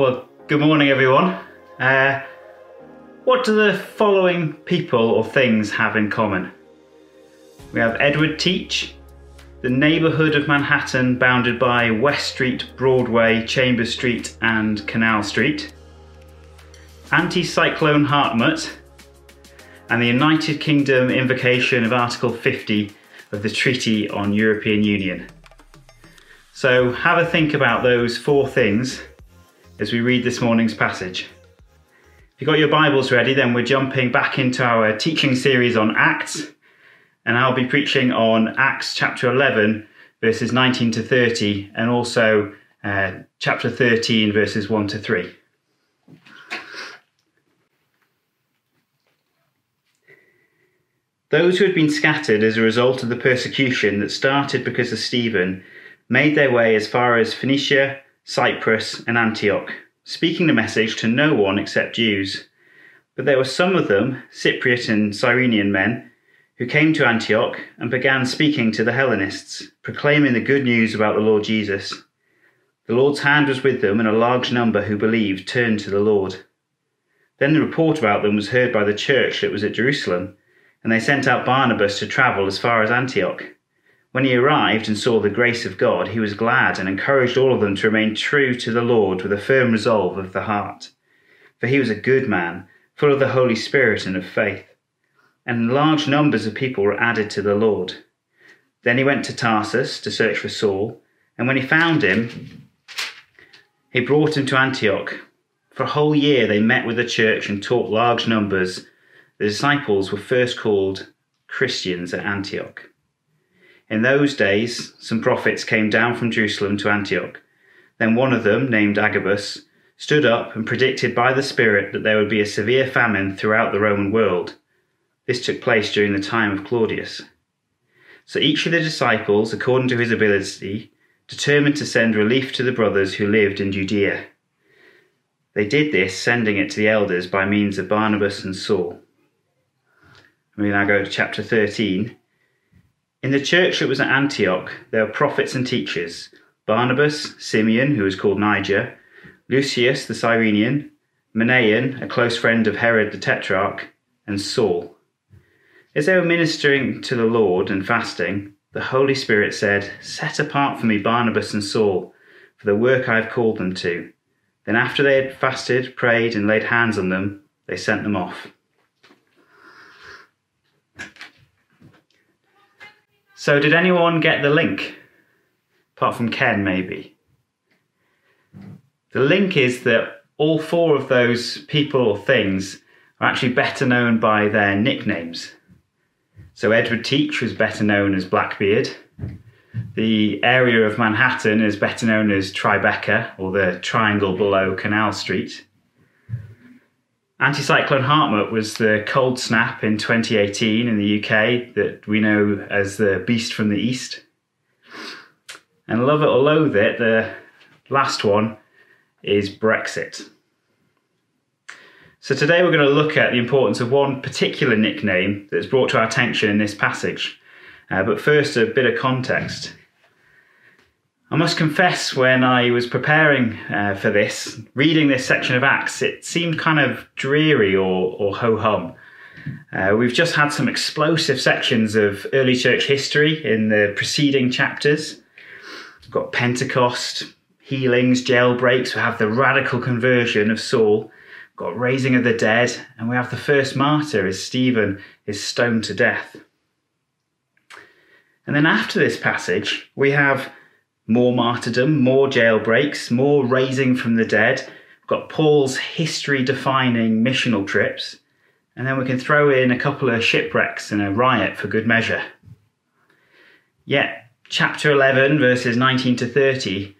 Well, good morning, everyone. Uh, what do the following people or things have in common? We have Edward Teach, the neighbourhood of Manhattan bounded by West Street, Broadway, Chambers Street, and Canal Street, anti cyclone Hartmut, and the United Kingdom invocation of Article 50 of the Treaty on European Union. So have a think about those four things as we read this morning's passage. If you've got your Bibles ready, then we're jumping back into our teaching series on Acts, and I'll be preaching on Acts chapter 11, verses 19 to 30, and also uh, chapter 13, verses 1 to 3. Those who had been scattered as a result of the persecution that started because of Stephen made their way as far as Phoenicia, Cyprus, and Antioch, speaking the message to no one except Jews. But there were some of them, Cypriot and Cyrenian men, who came to Antioch and began speaking to the Hellenists, proclaiming the good news about the Lord Jesus. The Lord's hand was with them, and a large number who believed turned to the Lord. Then the report about them was heard by the church that was at Jerusalem, and they sent out Barnabas to travel as far as Antioch. When he arrived and saw the grace of God, he was glad and encouraged all of them to remain true to the Lord with a firm resolve of the heart. For he was a good man, full of the Holy Spirit and of faith. And large numbers of people were added to the Lord. Then he went to Tarsus to search for Saul, and when he found him, he brought him to Antioch. For a whole year they met with the church and taught large numbers. The disciples were first called Christians at Antioch. In those days, some prophets came down from Jerusalem to Antioch. Then one of them, named Agabus, stood up and predicted by the Spirit that there would be a severe famine throughout the Roman world. This took place during the time of Claudius. So each of the disciples, according to his ability, determined to send relief to the brothers who lived in Judea. They did this, sending it to the elders by means of Barnabas and Saul. We now go to chapter 13. In the church that was at Antioch, there were prophets and teachers Barnabas, Simeon, who was called Niger, Lucius the Cyrenian, Manaen, a close friend of Herod the Tetrarch, and Saul. As they were ministering to the Lord and fasting, the Holy Spirit said, Set apart for me Barnabas and Saul for the work I have called them to. Then, after they had fasted, prayed, and laid hands on them, they sent them off. So, did anyone get the link? Apart from Ken, maybe. The link is that all four of those people or things are actually better known by their nicknames. So, Edward Teach was better known as Blackbeard. The area of Manhattan is better known as Tribeca, or the triangle below Canal Street. Anticyclone Hartmut was the cold snap in 2018 in the UK that we know as the beast from the east. And love it or loathe it, the last one is Brexit. So today we're going to look at the importance of one particular nickname that's brought to our attention in this passage. Uh, but first, a bit of context. I must confess, when I was preparing uh, for this, reading this section of Acts, it seemed kind of dreary or, or ho hum. Uh, we've just had some explosive sections of early church history in the preceding chapters. We've got Pentecost, healings, jailbreaks, we have the radical conversion of Saul, We've got raising of the dead, and we have the first martyr as Stephen is stoned to death. And then after this passage, we have more martyrdom, more jailbreaks, more raising from the dead. We've got Paul's history defining missional trips. And then we can throw in a couple of shipwrecks and a riot for good measure. Yet, chapter 11, verses 19 to 30,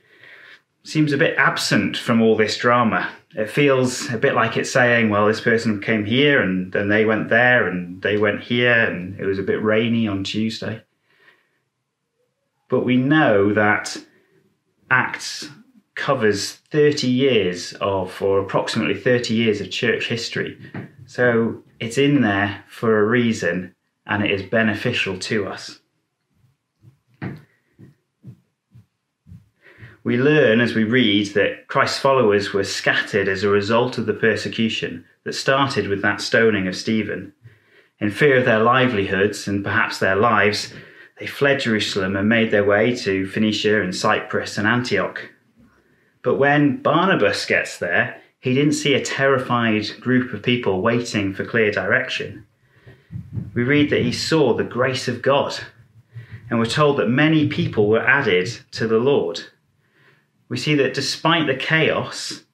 seems a bit absent from all this drama. It feels a bit like it's saying, well, this person came here and then they went there and they went here and it was a bit rainy on Tuesday. But we know that Acts covers 30 years of, or approximately 30 years of church history. So it's in there for a reason and it is beneficial to us. we learn as we read that Christ's followers were scattered as a result of the persecution that started with that stoning of Stephen. In fear of their livelihoods and perhaps their lives, they fled Jerusalem and made their way to Phoenicia and Cyprus and Antioch. But when Barnabas gets there, he didn't see a terrified group of people waiting for clear direction. We read that he saw the grace of God, and we're told that many people were added to the Lord. We see that despite the chaos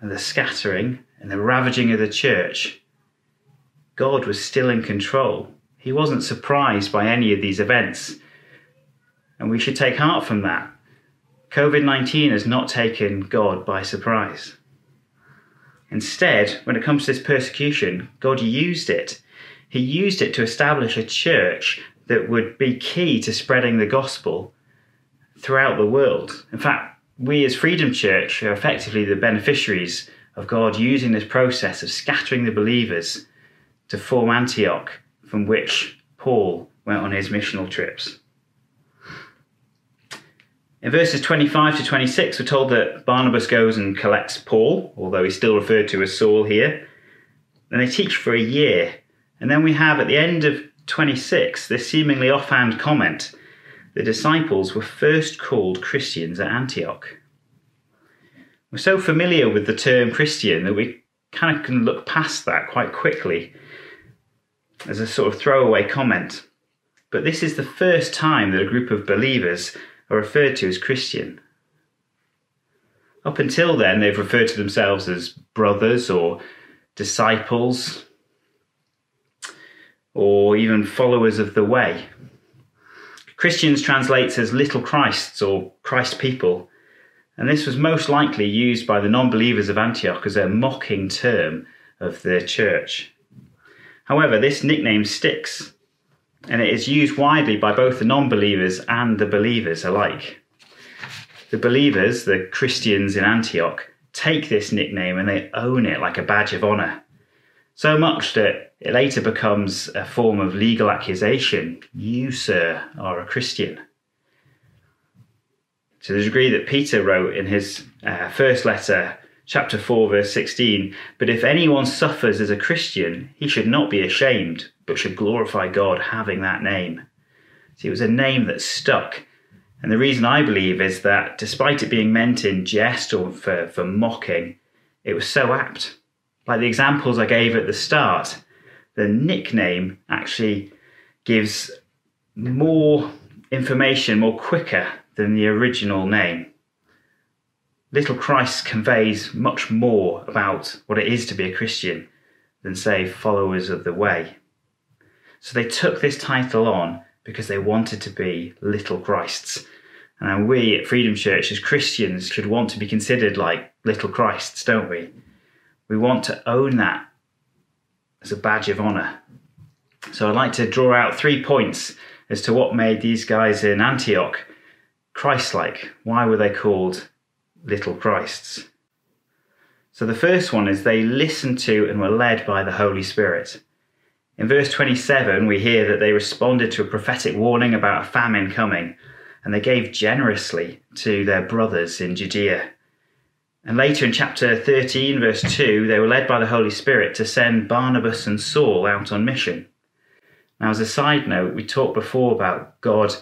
and the scattering and the ravaging of the church, God was still in control. He wasn't surprised by any of these events. And we should take heart from that. COVID 19 has not taken God by surprise. Instead, when it comes to this persecution, God used it. He used it to establish a church that would be key to spreading the gospel throughout the world. In fact, we as Freedom Church are effectively the beneficiaries of God using this process of scattering the believers to form Antioch, from which Paul went on his missional trips. In verses 25 to 26, we're told that Barnabas goes and collects Paul, although he's still referred to as Saul here. And they teach for a year. And then we have at the end of 26 this seemingly offhand comment the disciples were first called Christians at Antioch. We're so familiar with the term Christian that we kind of can look past that quite quickly as a sort of throwaway comment. But this is the first time that a group of believers are referred to as Christian. Up until then, they've referred to themselves as brothers or disciples or even followers of the way. Christians translates as little Christs or Christ people, and this was most likely used by the non believers of Antioch as a mocking term of the church. However, this nickname sticks, and it is used widely by both the non believers and the believers alike. The believers, the Christians in Antioch, take this nickname and they own it like a badge of honour. So much that it later becomes a form of legal accusation. You, sir, are a Christian. To the degree that Peter wrote in his uh, first letter chapter 4, verse 16. But if anyone suffers as a Christian, he should not be ashamed, but should glorify God having that name. See, it was a name that stuck. And the reason I believe is that despite it being meant in jest or for, for mocking, it was so apt. Like the examples I gave at the start, the nickname actually gives more information more quicker than the original name. Little Christ conveys much more about what it is to be a Christian than, say, followers of the way. So they took this title on because they wanted to be little Christs. And we at Freedom Church, as Christians, should want to be considered like little Christs, don't we? We want to own that as a badge of honour. So I'd like to draw out three points as to what made these guys in Antioch Christ like. Why were they called little Christs. So the first one is they listened to and were led by the Holy Spirit. In verse 27, we hear that they responded to a prophetic warning about a famine coming, and they gave generously to their brothers in Judea. And later in chapter 13, verse 2, they were led by the Holy Spirit to send Barnabas and Saul out on mission. Now, as a side note, we talked before about God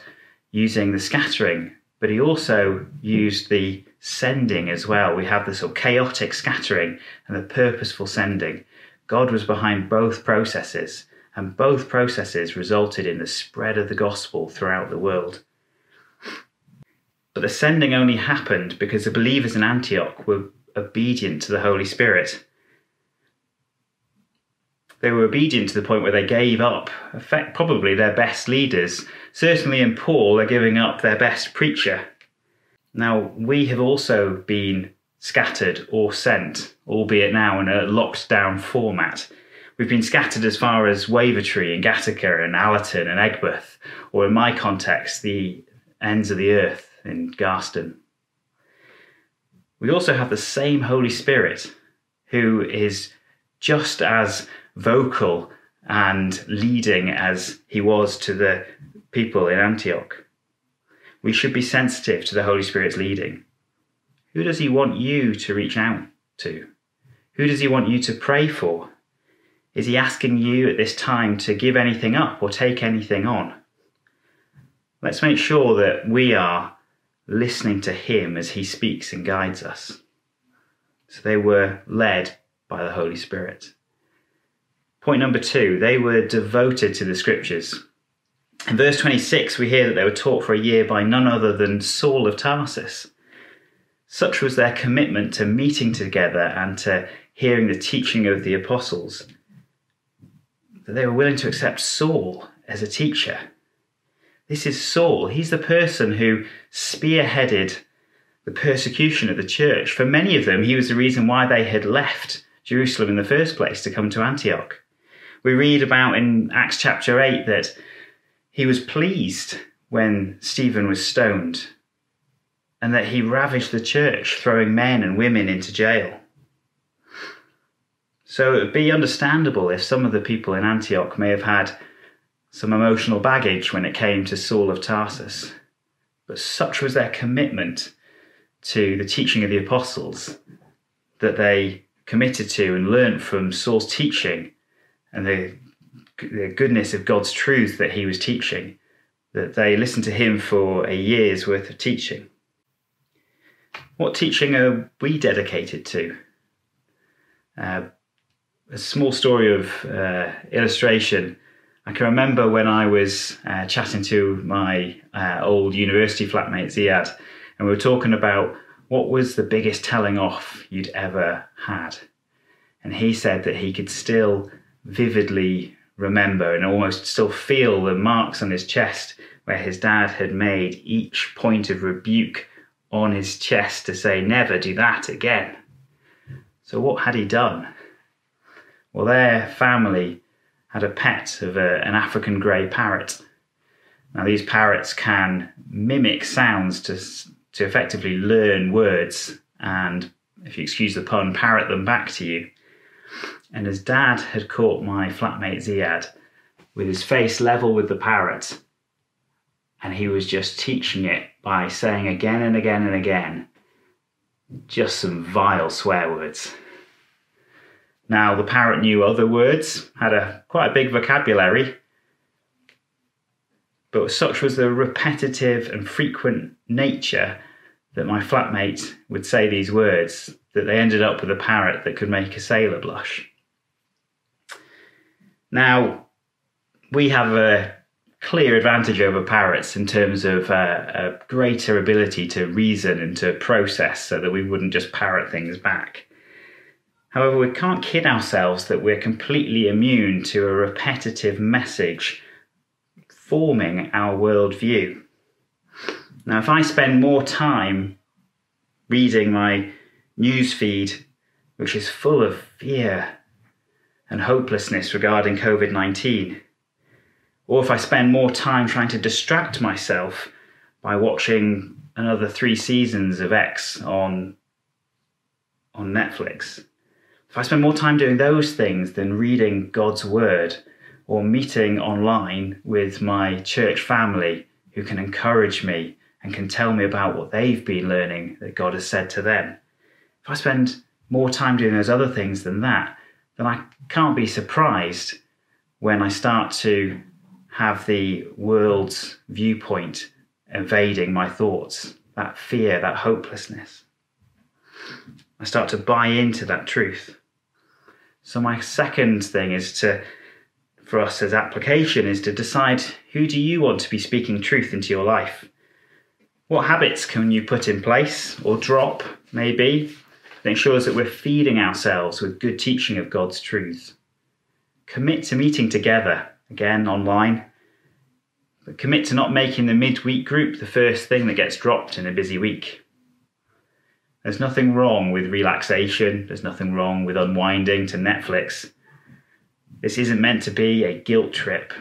using the scattering, but he also used the sending as well. We have the sort of chaotic scattering and the purposeful sending. God was behind both processes, and both processes resulted in the spread of the gospel throughout the world. But the sending only happened because the believers in Antioch were obedient to the Holy Spirit. They were obedient to the point where they gave up, probably their best leaders. Certainly in Paul, they're giving up their best preacher. Now, we have also been scattered or sent, albeit now in a locked down format. We've been scattered as far as Wavertree and Gateacre and Allerton and Aigburth, or in my context, the ends of the earth in Garston. We also have the same Holy Spirit who is just as vocal and leading as he was to the people in Antioch. We should be sensitive to the Holy Spirit's leading. Who does He want you to reach out to? Who does He want you to pray for? Is He asking you at this time to give anything up or take anything on? Let's make sure that we are listening to Him as He speaks and guides us. So they were led by the Holy Spirit. Point number two, they were devoted to the scriptures. In verse 26, we hear that they were taught for a year by none other than Saul of Tarsus. Such was their commitment to meeting together and to hearing the teaching of the apostles that they were willing to accept Saul as a teacher. This is Saul. He's the person who spearheaded the persecution of the church. For many of them, he was the reason why they had left Jerusalem in the first place to come to Antioch. We read about in Acts chapter 8 that he was pleased when Stephen was stoned and that he ravaged the church, throwing men and women into jail. So it would be understandable if some of the people in Antioch may have had some emotional baggage when it came to Saul of Tarsus. But such was their commitment to the teaching of the apostles that they committed to and learnt from Saul's teaching and the, the goodness of God's truth that he was teaching, that they listened to him for a year's worth of teaching. What teaching are we dedicated to? Uh, a small story of uh, illustration. I can remember when I was uh, chatting to my uh, old university flatmate Ziad, and we were talking about what was the biggest telling off you'd ever had. And he said that he could still vividly remember and almost still feel the marks on his chest where his dad had made each point of rebuke on his chest to say, Never do that again. So, what had he done? Well, their family had a pet of a, an African grey parrot. Now, these parrots can mimic sounds to, to effectively learn words and, if you excuse the pun, parrot them back to you and his dad had caught my flatmate Ziad with his face level with the parrot, and he was just teaching it by saying again and again and again just some vile swear words. Now, the parrot knew other words, had a quite a big vocabulary, but such was the repetitive and frequent nature that my flatmate would say these words that they ended up with a parrot that could make a sailor blush. Now, we have a clear advantage over parrots in terms of uh, a greater ability to reason and to process so that we wouldn't just parrot things back. However, we can't kid ourselves that we're completely immune to a repetitive message forming our worldview. Now, if I spend more time reading my news feed, which is full of fear and hopelessness regarding COVID 19. Or if I spend more time trying to distract myself by watching another three seasons of X on, on Netflix. If I spend more time doing those things than reading God's Word or meeting online with my church family who can encourage me and can tell me about what they've been learning that God has said to them. If I spend more time doing those other things than that, then I can't be surprised when I start to have the world's viewpoint invading my thoughts, that fear, that hopelessness. I start to buy into that truth. So my second thing is to for us as application is to decide who do you want to be speaking truth into your life? What habits can you put in place or drop maybe that ensures that we're feeding ourselves with good teaching of God's truth. Commit to meeting together, again online, but commit to not making the midweek group the first thing that gets dropped in a busy week. There's nothing wrong with relaxation, there's nothing wrong with unwinding to Netflix. This isn't meant to be a guilt trip.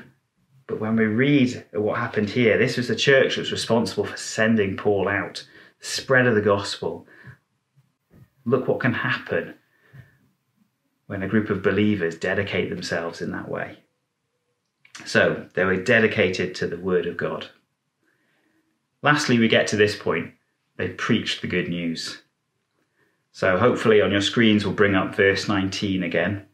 But when we read what happened here, this was the church that was responsible for sending Paul out, the spread of the gospel, Look what can happen when a group of believers dedicate themselves in that way. So they were dedicated to the Word of God. Lastly, we get to this point. They preached the good news. So hopefully on your screens we'll bring up verse 19 again.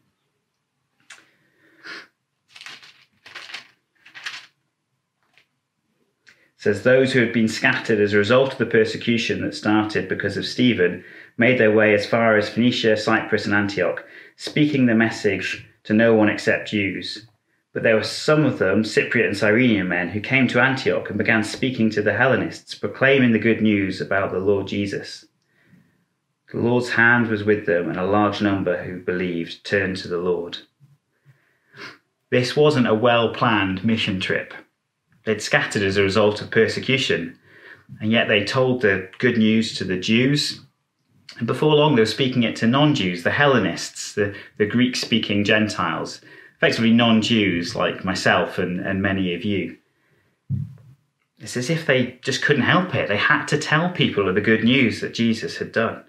says those who had been scattered as a result of the persecution that started because of Stephen made their way as far as Phoenicia, Cyprus, and Antioch, speaking the message to no one except Jews. But there were some of them, Cypriot and Cyrenian men, who came to Antioch and began speaking to the Hellenists, proclaiming the good news about the Lord Jesus. The Lord's hand was with them, and a large number who believed turned to the Lord. This wasn't a well planned mission trip. They'd scattered as a result of persecution, and yet they told the good news to the Jews. And before long, they were speaking it to non Jews, the Hellenists, the, the Greek speaking Gentiles, effectively non Jews like myself and, and many of you. It's as if they just couldn't help it. They had to tell people of the good news that Jesus had done.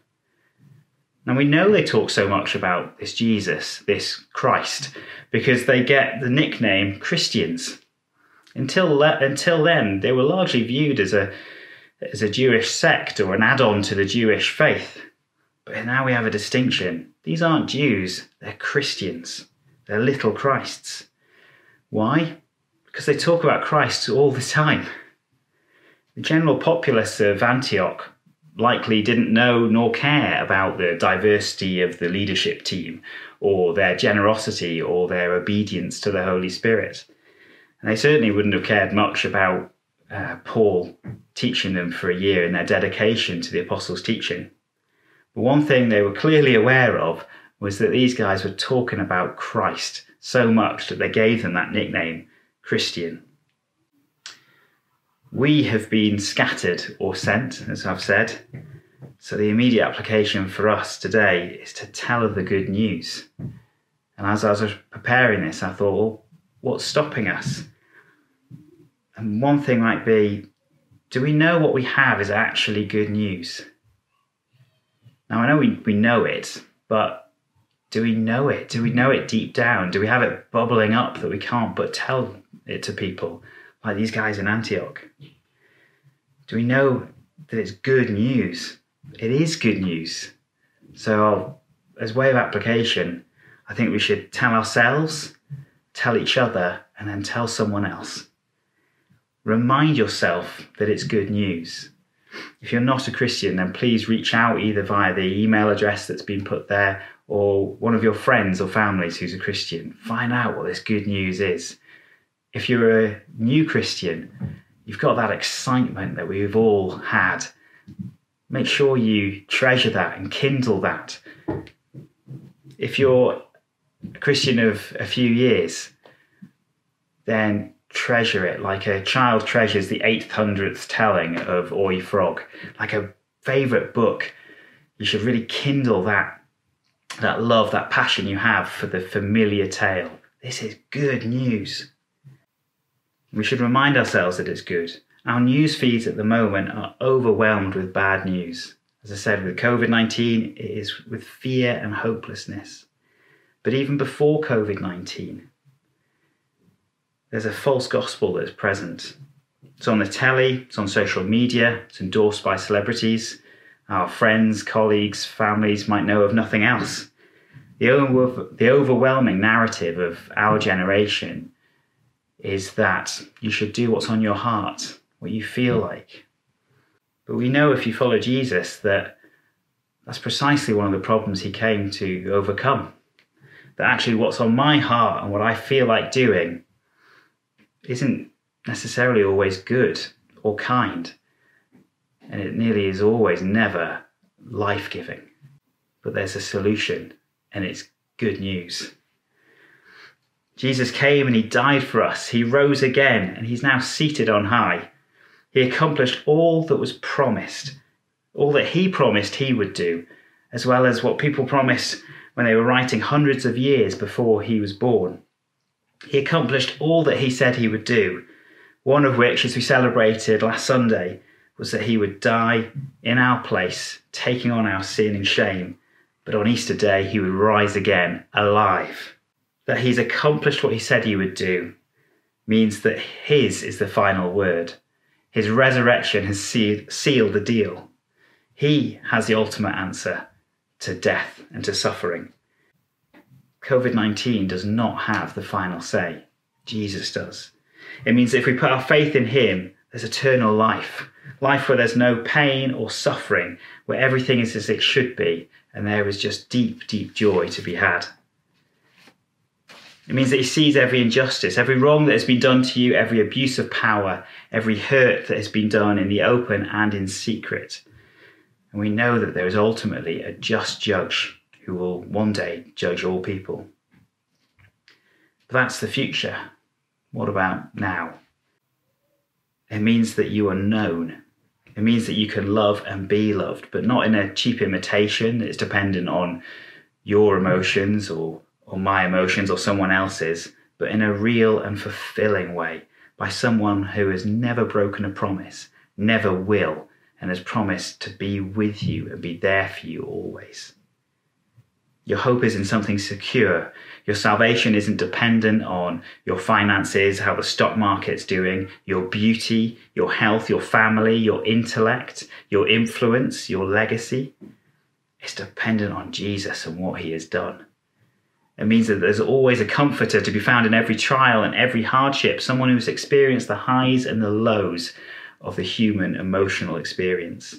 Now we know they talk so much about this Jesus, this Christ, because they get the nickname Christians. Until, until then, they were largely viewed as a, as a Jewish sect or an add on to the Jewish faith. But now we have a distinction. These aren't Jews, they're Christians. They're little Christs. Why? Because they talk about Christ all the time. The general populace of Antioch likely didn't know nor care about the diversity of the leadership team or their generosity or their obedience to the Holy Spirit. And they certainly wouldn't have cared much about uh, Paul teaching them for a year in their dedication to the apostles' teaching. But one thing they were clearly aware of was that these guys were talking about Christ so much that they gave them that nickname, Christian. We have been scattered or sent, as I've said. So the immediate application for us today is to tell of the good news. And as I was preparing this, I thought, well, what's stopping us? And one thing might be do we know what we have is actually good news? Now, I know we, we know it, but do we know it? Do we know it deep down? Do we have it bubbling up that we can't but tell it to people, like these guys in Antioch? Do we know that it's good news? It is good news. So, as way of application, I think we should tell ourselves, tell each other, and then tell someone else remind yourself that it's good news. If you're not a Christian, then please reach out either via the email address that's been put there or one of your friends or families who's a Christian. Find out what this good news is. If you're a new Christian, you've got that excitement that we've all had. Make sure you treasure that and kindle that. If you're a Christian of a few years, then treasure it like a child treasures the 800th telling of Oi Frog, like a favourite book. You should really kindle that, that love, that passion you have for the familiar tale. This is good news. We should remind ourselves that it's good. Our news feeds at the moment are overwhelmed with bad news. As I said, with COVID 19, it is with fear and hopelessness. But even before COVID 19, there's a false gospel that's present. It's on the telly, it's on social media, it's endorsed by celebrities. Our friends, colleagues, families might know of nothing else. The, over, the overwhelming narrative of our generation is that you should do what's on your heart, what you feel hmm. like. But we know if you follow Jesus that that's precisely one of the problems he came to overcome. That actually, what's on my heart and what I feel like doing isn't necessarily always good or kind, and it nearly is always never life giving. But there's a solution, and it's good news. Jesus came and he died for us. He rose again, and he's now seated on high. He accomplished all that was promised, all that he promised he would do, as well as what people promised when they were writing hundreds of years before he was born. He accomplished all that he said he would do, one of which, as we celebrated last Sunday, was that he would die in our place, taking on our sin and shame. But on Easter Day, he would rise again, alive. That he's accomplished what he said he would do means that his is the final word. His resurrection has sealed, the deal. He has the ultimate answer to death and to suffering. COVID 19 does not have the final say, Jesus does. It means that if we put our faith in Him, there's eternal life. Life where there's no pain or suffering, where everything is as it should be, and there is just deep, deep joy to be had. It means that he sees every injustice, every wrong that has been done to you, every abuse of power, every hurt that has been done in the open and in secret. And we know that there is ultimately a just judge who will one day judge all people. But that's the future. What about now? It means that you are known. It means that you can love and be loved, but not in a cheap imitation that is dependent on your emotions or or my emotions or someone else's, but in a real and fulfilling way by someone who has never broken a promise, never will, and has promised to be with you and be there for you always. Your hope is in something secure. Your salvation isn't dependent on your finances, how the stock market's doing, your beauty, your health, your family, your intellect, your influence, your legacy. It's dependent on Jesus and what he has done. It means that there's always a comforter to be found in every trial and every hardship, someone who's experienced the highs and the lows of the human emotional experience,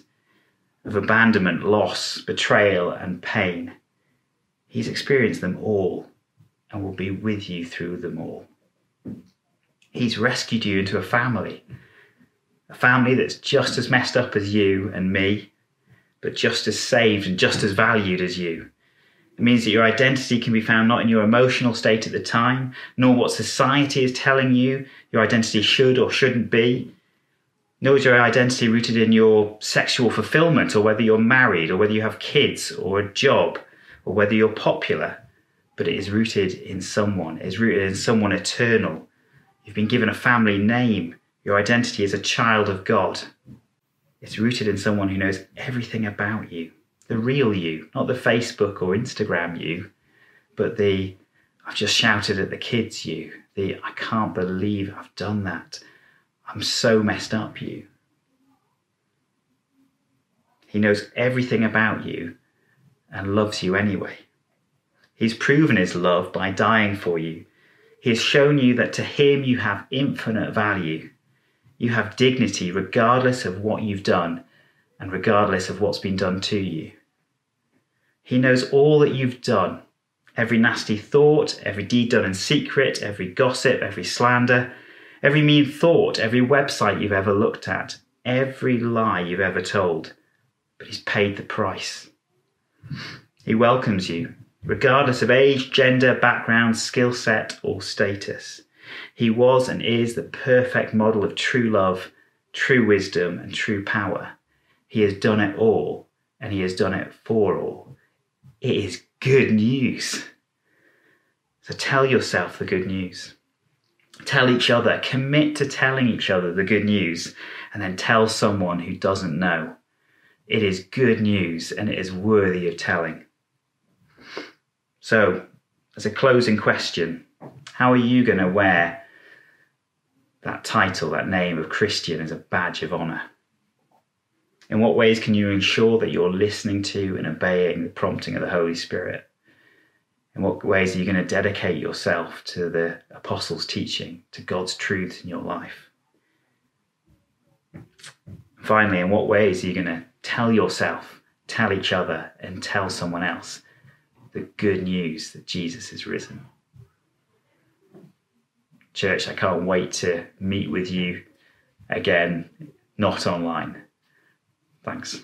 of abandonment, loss, betrayal, and pain. He's experienced them all and will be with you through them all. He's rescued you into a family, a family that's just as messed up as you and me, but just as saved and just as valued as you. It means that your identity can be found not in your emotional state at the time, nor what society is telling you your identity should or shouldn't be, nor is your identity rooted in your sexual fulfillment or whether you're married or whether you have kids or a job or whether you're popular, but it is rooted in someone, it is rooted in someone eternal. You've been given a family name. Your identity is a child of God. It's rooted in someone who knows everything about you the real you, not the Facebook or Instagram you, but the I've just shouted at the kids you, the I can't believe I've done that. I'm so messed up you. He knows everything about you and loves you anyway. He's proven his love by dying for you. He has shown you that to him you have infinite value. You have dignity regardless of what you've done and regardless of what's been done to you. He knows all that you've done every nasty thought, every deed done in secret, every gossip, every slander, every mean thought, every website you've ever looked at, every lie you've ever told. But He's paid the price. He welcomes you, regardless of age, gender, background, skill set, or status. He was and is the perfect model of true love, true wisdom, and true power. He has done it all, and He has done it for all. It is good news. So tell yourself the good news. Tell each other, commit to telling each other the good news, and then tell someone who doesn't know. It is good news and it is worthy of telling. So, as a closing question, how are you going to wear that title, that name of Christian as a badge of honour? In what ways can you ensure that you're listening to and obeying the prompting of the Holy Spirit? In what ways are you going to dedicate yourself to the apostles' teaching, to God's truth in your life? Finally, in what ways are you going to tell yourself, tell each other, and tell someone else the good news that Jesus is risen? Church, I can't wait to meet with you again, not online Thanks.